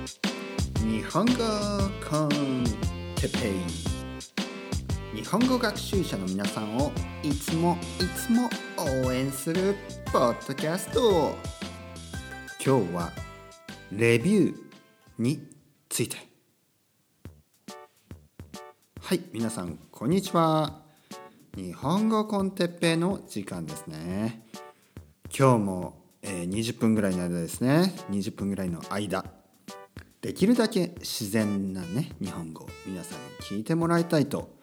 日本語コンテペイ日本語学習者の皆さんをいつもいつも応援するポッドキャスト今日はレビューについて。はい皆さんこんにちは。日本語コンテッペイの時間ですね。今日も、えー、20分ぐらいの間ですね。20分ぐらいの間。できるだけ自然なね日本語を皆さんに聞いてもらいたいと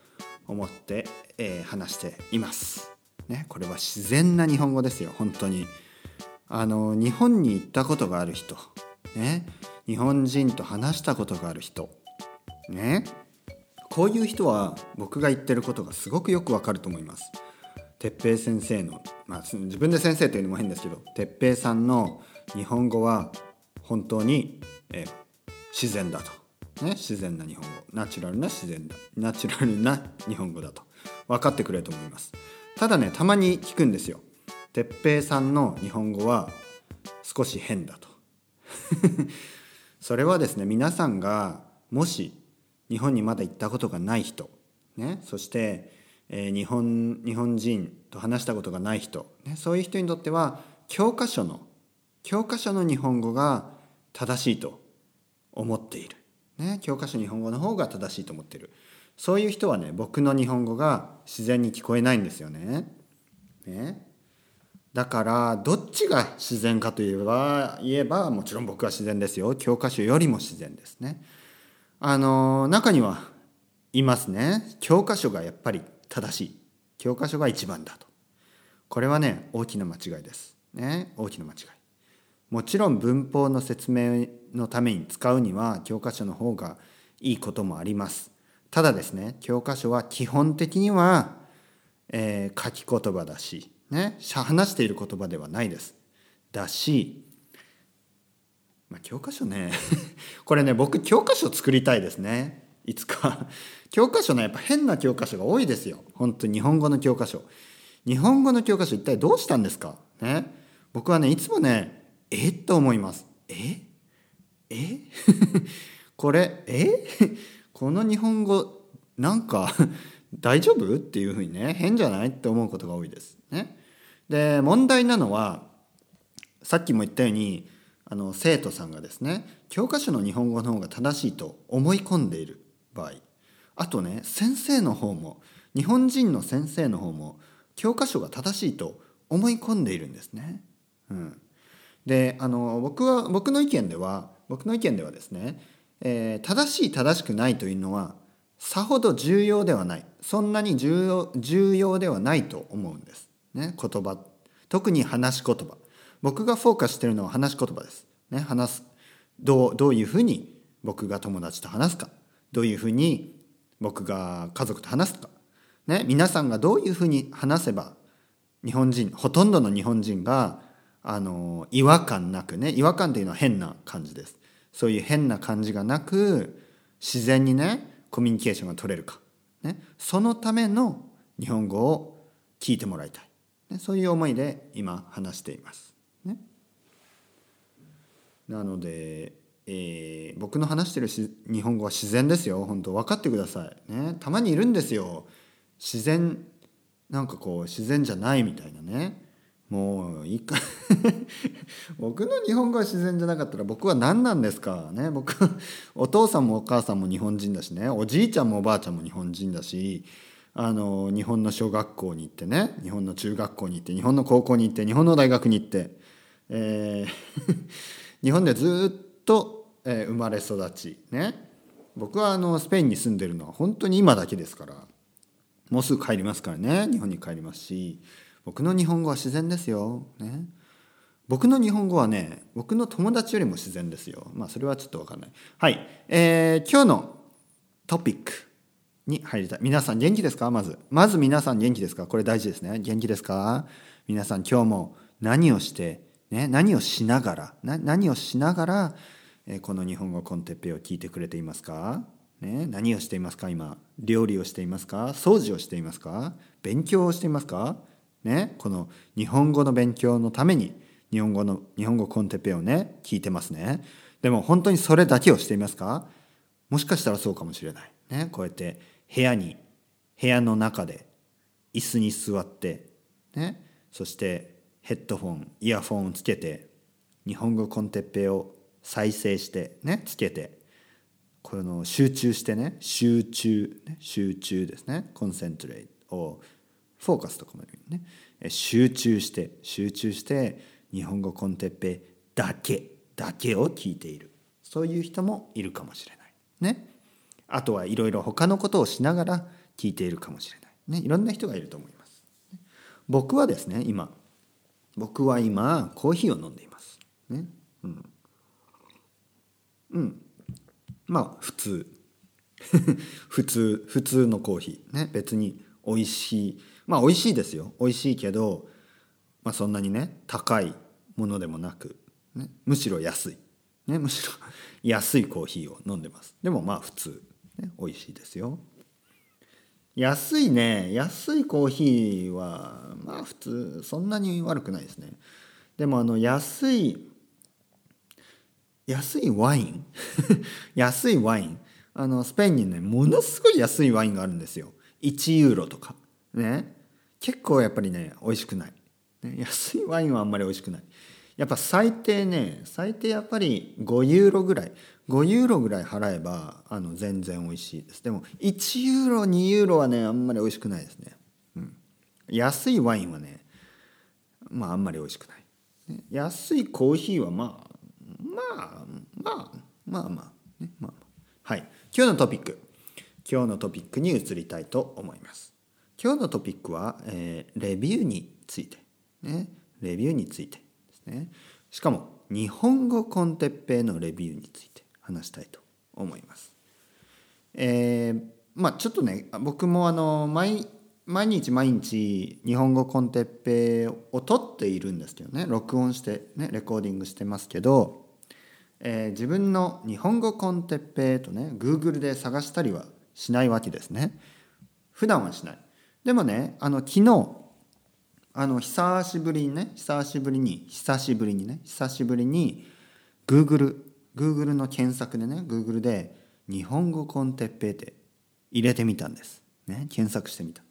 思って、えー、話しています。ね、これは自然な日本語ですよ本当に。あの日本に行ったことがある人、ね、日本人と話したことがある人、ね、こういう人は僕が言ってることがすごくよくわかると思います。哲平先生の、まあ、自分で先生というのも変ですけど哲平さんの日本語は本当に、えー、自然だと、ね、自然な日本語。ナチュラルな自然だナチュラルな日本語だと。分かってくれると思います。ただねたまに聞くんですよ。哲平さんの日本語は少し変だと。それはですね皆さんがもし日本にまだ行ったことがない人、ね、そして、えー、日本日本人と話したことがない人、ね、そういう人にとっては教科書の教科書の日本語が正しいと。思っている、ね、教科書日本語の方が正しいと思ってる。そういう人はね僕の日本語が自然に聞こえないんですよね。ね。だからどっちが自然かといえば言えばもちろん僕は自然ですよ。教科書よりも自然ですね。あの中にはいますね。教科書がやっぱり正しい。教科書が一番だと。これはね大きな間違いです。ね。大きな間違い。もちろん文法の説明のために使うには教科書の方がいいこともあります。ただですね教科書は基本的には、えー、書き言葉だし、ね、話している言葉ではないです。だし、まあ、教科書ね。これね僕教科書作りたいですね。いつか。教科書ねやっぱ変な教科書が多いですよ。本当日本語の教科書。日本語の教科書一体どうしたんですか？ね。僕はねいつもねえ？っと思います。え？え？これえ？この日本語なんか 大丈夫？っていうふうにね変じゃない？って思うことが多いです。ね、で問題なのはさっきも言ったようにあの生徒さんがですね教科書の日本語の方が正しいと思い込んでいる場合。あとね先生の方も日本人の先生の方も教科書が正しいと思い込んでいるんですね。うん、であの僕は僕の意見では僕の意見ではですね、えー、正しい正しくないというのはさほど重要ではない。そんなに重要重要ではないと思うんです。ね、言葉。特に話し言葉。僕がフォーカスしてるのは話し言葉です。ね、話す。どうどういうふうに僕が友達と話すか。どういうふうに僕が家族と話すか、ね、皆さんがどういうふうに話せば日本人ほとんどの日本人があの違和感なくね違和感っていうのは変な感じです。そういう変な感じがなく自然にねコミュニケーションが取れるか、ね、そのための日本語を聞いてもらいたい、ね、そういう思いで今話しています。ね、なので、えー、僕の話してるし日本語は自然ですよ。本当分かってください。ね、たまにいるんですよ。自然なんかこう自然じゃないみたいなね。もういいか。僕の日本語が自然じゃなかったら僕は何なんですかね。僕お父さんもお母さんも日本人だしね。おじいちゃんもおばあちゃんも日本人だしあの日本の小学校に行ってね。日本の中学校に行って日本の高校に行って日本の大学に行って、えー 日本でずっと、えー、生まれ育ちね。僕はあのスペインに住んでるのは本当に今だけですから。もうすぐ帰りますからね。日本に帰りますし。僕の日本語は自然ですよ。ね。僕の日本語はね、僕の友達よりも自然ですよ。まあそれはちょっとわかんない。はい。えー、今日のトピックに入りたい。皆さん元気ですか？まず。まず皆さん元気ですか？これ大事ですね。元気ですか？皆さん今日も何をして、ね、何をしながら、何をしながら、えー、この日本語コンテッペを聞いてくれていますか？ね、何をしていますか？今。料理をしていますか？掃除をしていますか？勉強をしていますか？ね、この日本語の勉強のために日本語の日本語コンテペをね聞いてますねでも本当にそれだけをしていますか？もしかしたらそうかもしれない。ね、こうやって部屋に部屋の中で椅子に座って、ね、そしてヘッドフォンイヤフォンをつけて日本語コンテッペを再生してねつけてこの集中してね集中ね集中ですねコンセントレートをフォーカスとかも言うね。集中して集中して日本語コンテッペだけだけを聞いている。そういう人もいるかもしれない。ね。あとはいろいろ他のことをしながら聞いているかもしれない。ね。いろんな人がいると思います。僕はですね今僕は今コーヒーを飲んでいます。ね。うん。うん。まあ普通。普通普通のコーヒー。ね。別に美味しいまあ美味しいですよ。美味しいけど、まあ、そんなにね高いものでもなく、ね、むしろ安い、ね、むしろ 安いコーヒーを飲んでます。でもまあ普通、ね、美味しいですよ。安いね安いコーヒーはまあ普通そんなに悪くないですね。でもあの安い安いワイン？安いワイン。あのスペインにねものすごい安いワインがあるんですよ。1ユーロとか。ね。結構やっぱりね美味しくない、安いワインはあんまり美味しくない。やっぱ最低ね最低やっぱり5ユーロぐらい。5ユーロぐらい払えばあの全然美味しいです。でも1ユーロ2ユーロはねあんまり美味しくないですね、うん、安いワインはねまああんまり美味しくない、安いコーヒーはまあまあまあまあまあ、ね、まあ。はい。今日のトピック。今日のトピックに移りたいと思います。今日のトピックは、えー、レビューについてね。レビューについてですね。しかも日本語コンテッペのレビューについて話したいと思います。えー、まあちょっとね僕もあの毎毎日毎日日本語コンテッペを撮っているんですけどね。録音してねレコーディングしてますけどえー、自分の日本語コンテッペとね Google で探したりはしないわけですね。普段はしない。でもねあの昨日あの久しぶりにね久しぶりに久しぶりにね久しぶりに Google Google の検索でね Google で日本語コンテッペって入れてみたんです。ね検索してみた。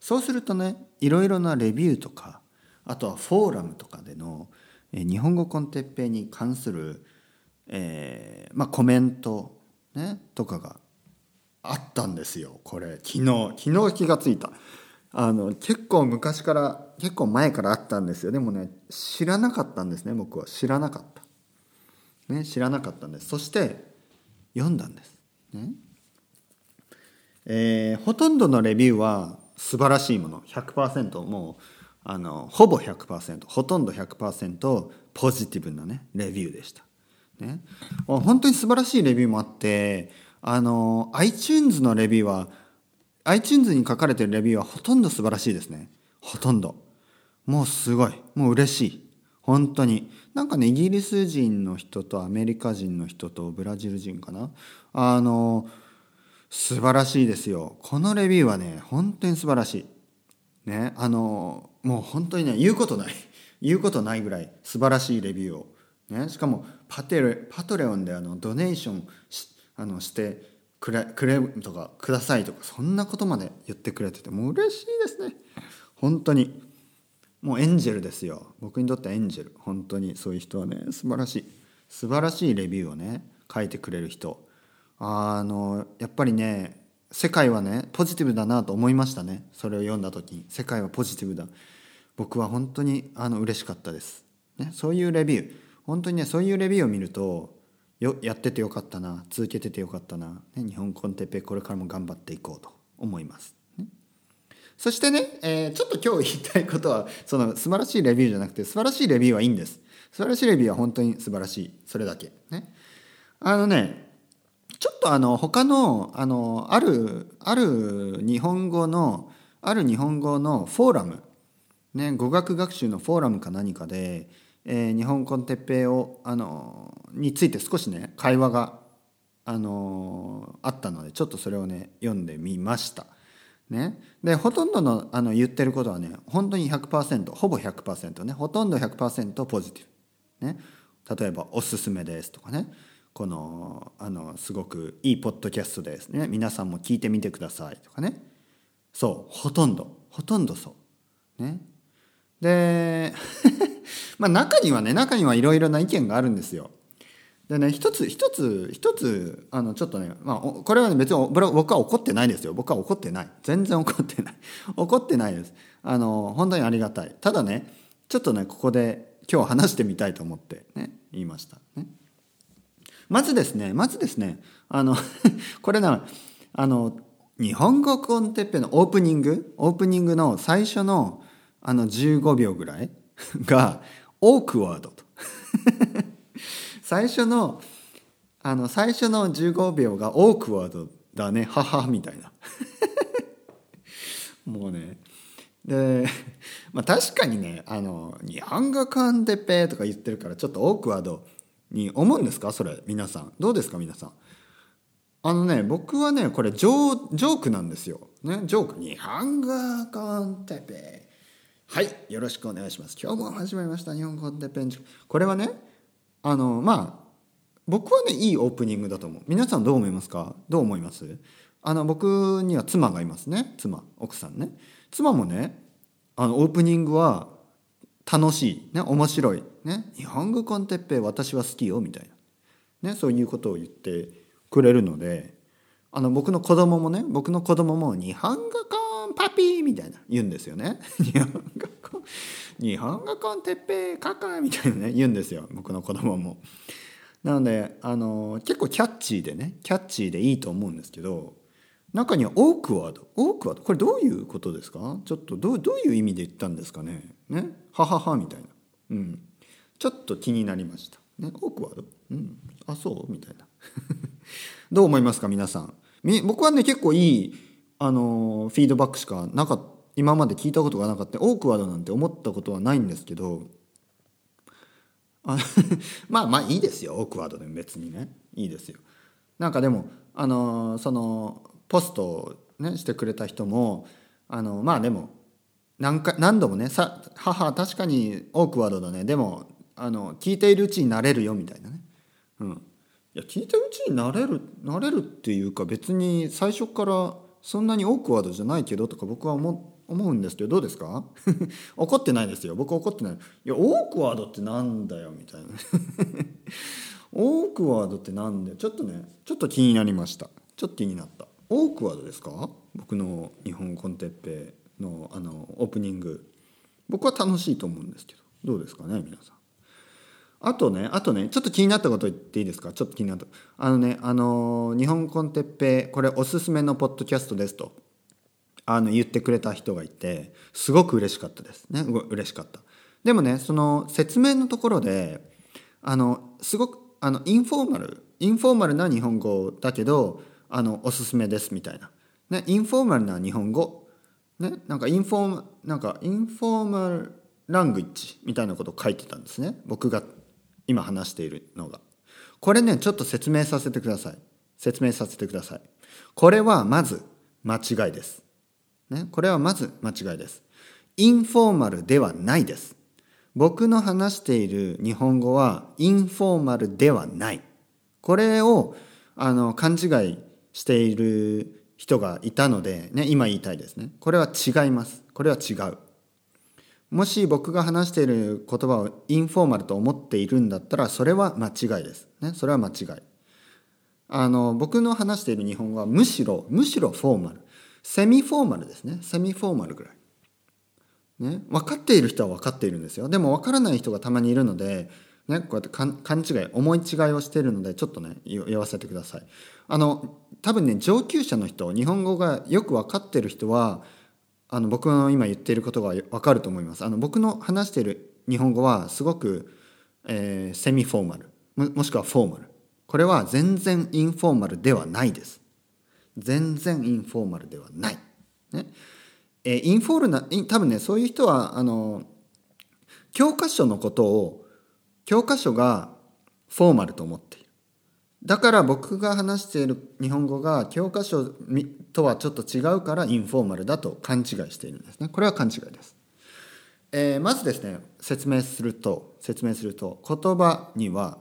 そうするとねいろいろなレビューとかあとはフォーラムとかでの日本語コンテッペに関する、えーまあ、コメント、ね、とかがあったんですよこれ。昨日昨日気がついた。あの結構昔から結構前からあったんですよ。でもね知らなかったんですね僕は。知らなかった、ね、知らなかったんです。そして読んだんです、ね。えー、ほとんどのレビューは素晴らしいもの。100%もうあのほぼ100%ほとんど100%ポジティブなねレビューでした。ね、本当に素晴らしいレビューもあってあの iTunes のレビューは iTunes に書かれてるレビューはほとんど素晴らしいですね。ほとんど。もうすごい。もう嬉しい。本当に。なんかねイギリス人の人とアメリカ人の人とブラジル人かな。あの素晴らしいですよ。このレビューはね本当に素晴らしい。ねあのもう本当にね言うことない。言うことないぐらい素晴らしいレビューを、ね、しかもパテレパトレオンであのドネーションしあのしてくれくれとかくださいとかそんなことまで言ってくれててもう嬉しいですね。本当に。もうエンジェルですよ。僕にとってはエンジェル。本当に。そういう人はね素晴らしい。素晴らしいレビューをね書いてくれる人。あのやっぱりね世界はねポジティブだなと思いましたね。それを読んだ時に。世界はポジティブだ。僕は本当にあの嬉しかったです、ね、そういうレビュー。本当にねそういうレビューを見るとよやっててよかったな続けててよかったな、ね、日本コンテッペこれからも頑張っていこうと思います、ね、そしてね、えー、ちょっと今日言いたいことはその素晴らしいレビューじゃなくて素晴らしいレビューはいいんです。素晴らしいレビューは本当に素晴らしい。それだけ。ね。あのねちょっとあの他のあのあるある日本語のある日本語のフォーラム、ね、語学学習のフォーラムか何かで、えー、日本コンテッペをあのについて少しね会話があのあったのでちょっとそれをね読んでみました。ね、でほとんどのあの言ってることはね本当に100%ほぼ100%ね。ほとんど100%ポジティブ、ね、例えば「おすすめです」とかね。このあのすごくいいポッドキャストですね。皆さんも聞いてみてくださいとかね。そうほとんど。ほとんどそう。ね。で まあ中にはね中にはいろいろな意見があるんですよ。でね一つ一つ一つあのちょっとね、まあ、これは、ね、別に僕は怒ってないですよ。僕は怒ってない。全然怒ってない。怒ってないです。あの本当にありがたい。ただねちょっとねここで今日話してみたいと思ってね言いました。ね。まずですねまずですねあの これなあの日本語コンテッペのオープニングオープニングの最初のあの15秒ぐらいがオークワードと。最初のあの最初の15秒がオークワードだね。ははみたいな。もうね。でまあ確かにねあの日本語コンテペとか言ってるからちょっとオークワードに思うんですか？それ皆さん。どうですか皆さん？あのね僕はねこれジョジョークなんですよ、ね、ジョーク。日本語コンテペ。はいよろしくお願いします。今日も始まりました。日本語コンテペンチこれはねあのまあ僕はねいいオープニングだと思う。皆さんどう思いますか？どう思います？あの僕には妻がいますね。妻奥さんね。妻もねあのオープニングは楽しい、ね、面白い、ね、日本語コンテッペ私は好きよ。みたいな、ね、そういうことを言ってくれるのであの僕の子供もね僕の子供も日本語コンパピーみたいな言うんですよね。日本語コン日本語コンテッペカカみたいなね言うんですよ。僕の子供も。なのであの結構キャッチーでねキャッチーでいいと思うんですけど中にはオークワード。オークワード？これどういうことですか？ちょっとどうどういう意味で言ったんですかね？ね？はははみたいな。うん。ちょっと気になりました。ね？オークワード？うん。あそう？みたいな。どう思いますか皆さん？僕はね結構いいあのフィードバックしかなかった今まで聞いたことがなかったオークワードなんて思ったことはないんですけどあ まあまあいいですよオークワードでも別にね。いいですよ。なんかでもあのそのポストを、ね、してくれた人もあのまあでも何か何度もねさ「母確かにオークワードだね。でもあの聞いているうちになれるよ」みたいなね。うん、いや聞いてるうちになれるなれるっていうか別に最初からそんなにオークワードじゃないけどとか僕は思思うんですけどどうですか？怒ってないですよ。僕怒ってない。いやオークワードってなんだよみたいな。オークワードってなんだよちょっとねちょっと気になりました。ちょっと気になった。オークワードですか？僕の日本コンテッペのあのオープニング。僕は楽しいと思うんですけど。どうですかね皆さん。あとねあとねちょっと気になったこと言っていいですか？ちょっと気になった。あのねあの日本コンテッペこれおすすめのポッドキャストですとあの言ってくれた人がいてすごく嬉しかったです。ね嬉しかった。でもねその説明のところであのすごくあのインフォーマルインフォーマルな日本語だけどあのおすすめですみたいな、ね、インフォーマルな日本語。ね、なんかインフォーなんか informal language みたいなことを書いてたんですね。僕が今話しているのが。これねちょっと説明させてください。説明させてください。これはまず間違いです、ね、これはまず間違いです。インフォーマルではないです。僕の話している日本語はインフォーマルではない。これをあの勘違いしている人がいたので、ね、今言いたいですね。これは違います。これは違う。もし僕が話している言葉をインフォーマルと思っているんだったら、それは間違いです。ね、それは間違い。あの、僕の話している日本語はむしろ、むしろフォーマル。セミフォーマルですね。セミフォーマルぐらい。ね、分かっている人は分かっているんですよ。でも分からない人がたまにいるので、ね、こうやって勘違い思い違いをしているのでちょっとね言わせてくださいあの多分ね上級者の人日本語がよく分かっている人はあの僕の今言っていることが分かると思います。あの僕の話している日本語はすごく、えー、セミフォーマル。ももしくはフォーマル。これは全然インフォーマルではないです。全然インフォーマルではない、ね。えー、インフォーマルな多分ねそういう人はあの教科書のことを教科書がフォーマルと思ってだから僕が話している日本語が教科書とはちょっと違うからインフォーマルだと勘違いしているんですね。これは勘違いです。えーまずですね説明すると説明すると言葉には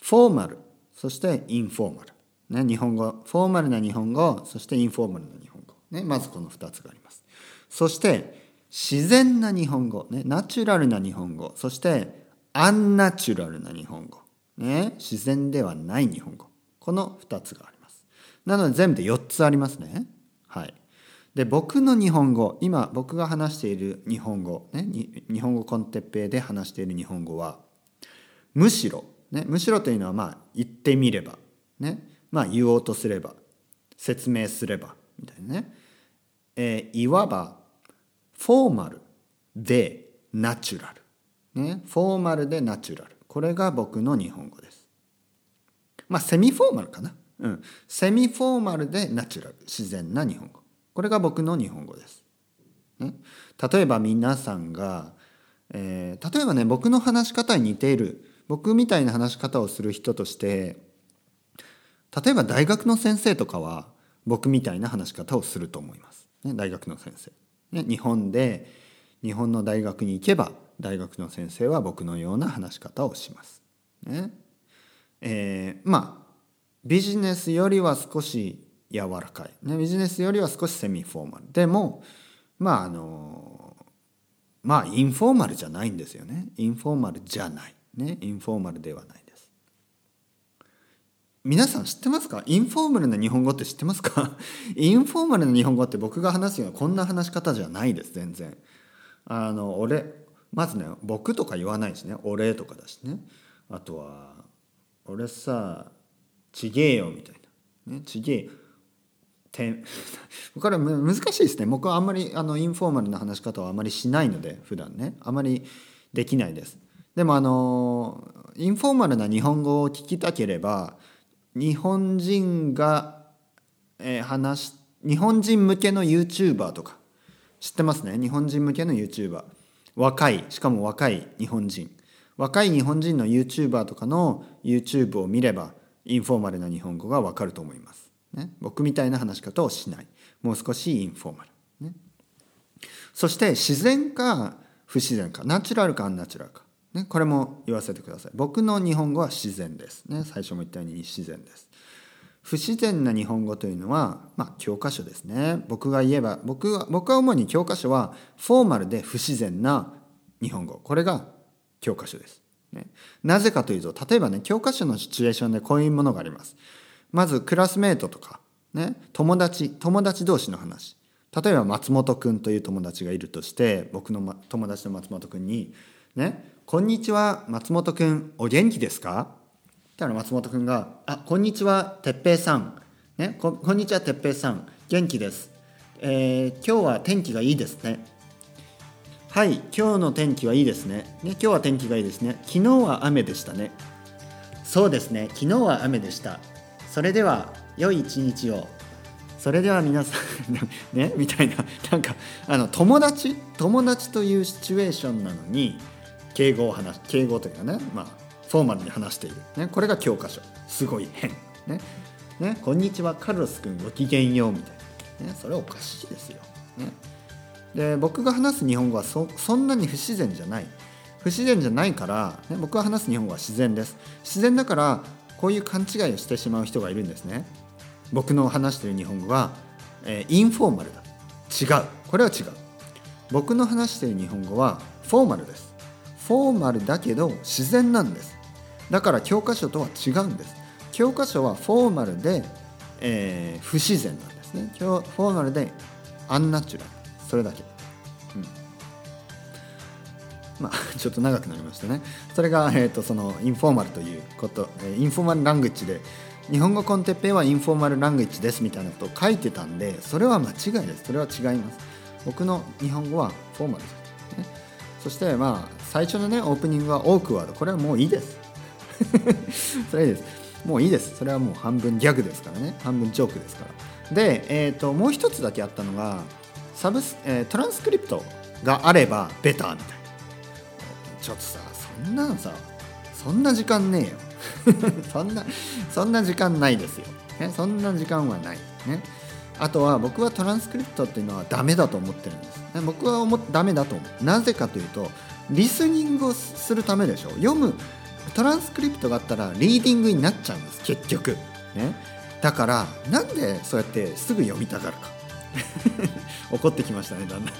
フォーマルそしてインフォーマル、ね、日本語フォーマルな日本語そしてインフォーマルな日本語、ね、まずこの2つがあります。そして自然な日本語、ね、ナチュラルな日本語。そしてアンナチュラルな日本語、ね、自然ではない日本語。この2つがあります。なので全部で4つありますね。はい。で僕の日本語今僕が話している日本語、ね、日本語コンテッペイで話している日本語はむしろ、ね、むしろというのはまあ言ってみれば、ねまあ、言おうとすれば説明すればみたいなね、えーいわばフォーマルでナチュラル、ね、フォーマルでナチュラル。これが僕の日本語です。まあセミフォーマルかな、うん、セミフォーマルでナチュラル自然な日本語。これが僕の日本語です、ね、例えば皆さんが、えー例えばね僕の話し方に似ている僕みたいな話し方をする人として例えば大学の先生とかは僕みたいな話し方をすると思います、ね、大学の先生、ね、日本で日本の大学に行けば大学の先生は僕のような話し方をします、ね。えーまあビジネスよりは少し柔らかい、ね、ビジネスよりは少しセミフォーマル。でもまああのまあインフォーマルじゃないんですよね。インフォーマルじゃない。ねインフォーマルではないです。皆さん知ってますか？インフォーマルな日本語って知ってますか？インフォーマルな日本語って僕が話すようなこんな話し方じゃないです全然。あの俺まずね僕とか言わないしね俺とかだしね。あとは俺さちげえよみたいな。ねちげえ。よて これ難しいですね。僕はあんまりあのインフォーマルな話し方はあまりしないので普段ね。あまりできないです。でもあのインフォーマルな日本語を聞きたければ日本人が、えー話日本人向けの YouTuber とか。知ってますね？日本人向けの YouTuber 若いしかも若い日本人。若い日本人の YouTuber とかの YouTube を見ればインフォーマルな日本語がわかると思います、ね、僕みたいな話し方をしない。もう少しインフォーマル、ね、そして自然か不自然か。ナチュラルかアンナチュラルか、ね、これも言わせてください。僕の日本語は自然です、ね、最初も言ったように自然です。不自然な日本語というのは、まあ、教科書ですね。僕が言えば僕は僕は主に教科書はフォーマルで不自然な日本語。これが教科書です、ね、なぜかというと例えばね教科書のシチュエーションでこういうものがあります。まずクラスメートとか、ね、友達友達同士の話。例えば松本くんという友達がいるとして僕の、ま、友達の松本くんに「ねこんにちは松本くん。お元気ですか?」たら松本くんが「あこんにちは哲平さん」ねこ「こんにちは哲平さん。元気です」えー今日は天気がいいですね」はい今日の天気はいいですね。ね今日は天気がいいですね。昨日は雨でしたね。そうですね。昨日は雨でした。それでは良い一日を。それでは皆さん ねみたいななんかあの友達？友達というシチュエーションなのに敬語を話す敬語というかねまあフォーマルに話している、ね、これが教科書。すごい変。ね。ねこんにちはカルロス君ごきげんようみたいな、ね、それおかしいですよ、ね、で僕が話す日本語はそそんなに不自然じゃない。不自然じゃないから、ね、僕が話す日本語は自然です。自然だからこういう勘違いをしてしまう人がいるんですね。僕の話している日本語は、えーインフォーマルだ。違う。これは違う。僕の話している日本語はフォーマルです。フォーマルだけど自然なんです。だから教科書とは違うんです。教科書はフォーマルで、えー不自然なんですね。フォーマルでアンナチュラル。それだけ、うん、まあ ちょっと長くなりましたね。それが、えー、とそのインフォーマルということ、インフォーマルラングイッジで日本語コンテッペイはインフォーマルラングイッジですみたいなことを書いてたんでそれは間違いです。それは違います。僕の日本語はフォーマルです、ね、そしてまあ最初のねオープニングはオークワード。これはもういいです。それいいです。もういいです。それはもう半分ギャグですからね。半分ジョークですから。で、えー、ともう一つだけあったのがサブス、えートランスクリプトがあればベターみたいな。ちょっとさそんなんさそんな時間ねえよ。そんなそんな時間ないですよ、ね、そんな時間はない。ね。あとは僕はトランスクリプトっていうのはダメだと思ってるんです。僕は思ダメだと思う。なぜかというとリスニングをするためでしょ。読むトランスクリプトがあったらリーディングになっちゃうんです結局。ね。だからなんでそうやってすぐ読みたがるか。怒ってきましたねだんだん。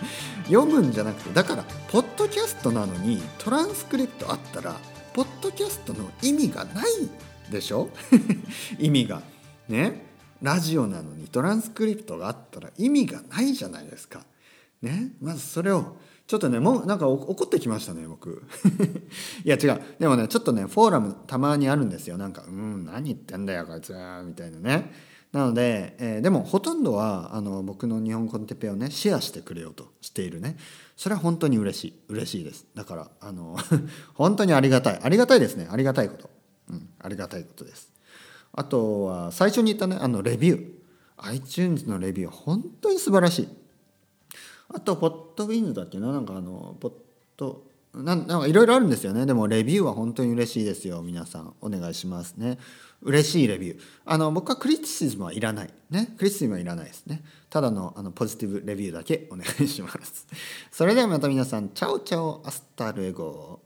読むんじゃなくてだからポッドキャストなのにトランスクリプトあったらポッドキャストの意味がないでしょ？意味が。ね。ラジオなのにトランスクリプトがあったら意味がないじゃないですか。ね。まずそれをちょっとねもうなんか怒ってきましたね僕。いや違う。でもねちょっとねフォーラムたまにあるんですよ。なんか「うん何言ってんだよこいつ」みたいなね。なので、えー、でもほとんどはあの僕の日本コンテペをねシェアしてくれようとしているね。それは本当に嬉しい。嬉しいです。だからあの 本当にありがたい。ありがたいですね。ありがたいこと、うん、ありがたいことです。あとは最初に言ったねあのレビュー。iTunes のレビュー本当に素晴らしい。あとポッドウィンズだっけな？なんかあのポッドなんかいろいろあるんですよね。でもレビューは本当に嬉しいですよ。皆さんお願いしますね。嬉しいレビュー。あの僕は criticism はいらないね。 criticism はいらないですね。ただのあのポジティブレビューだけお願いします。それではまた皆さん chao chao hasta luego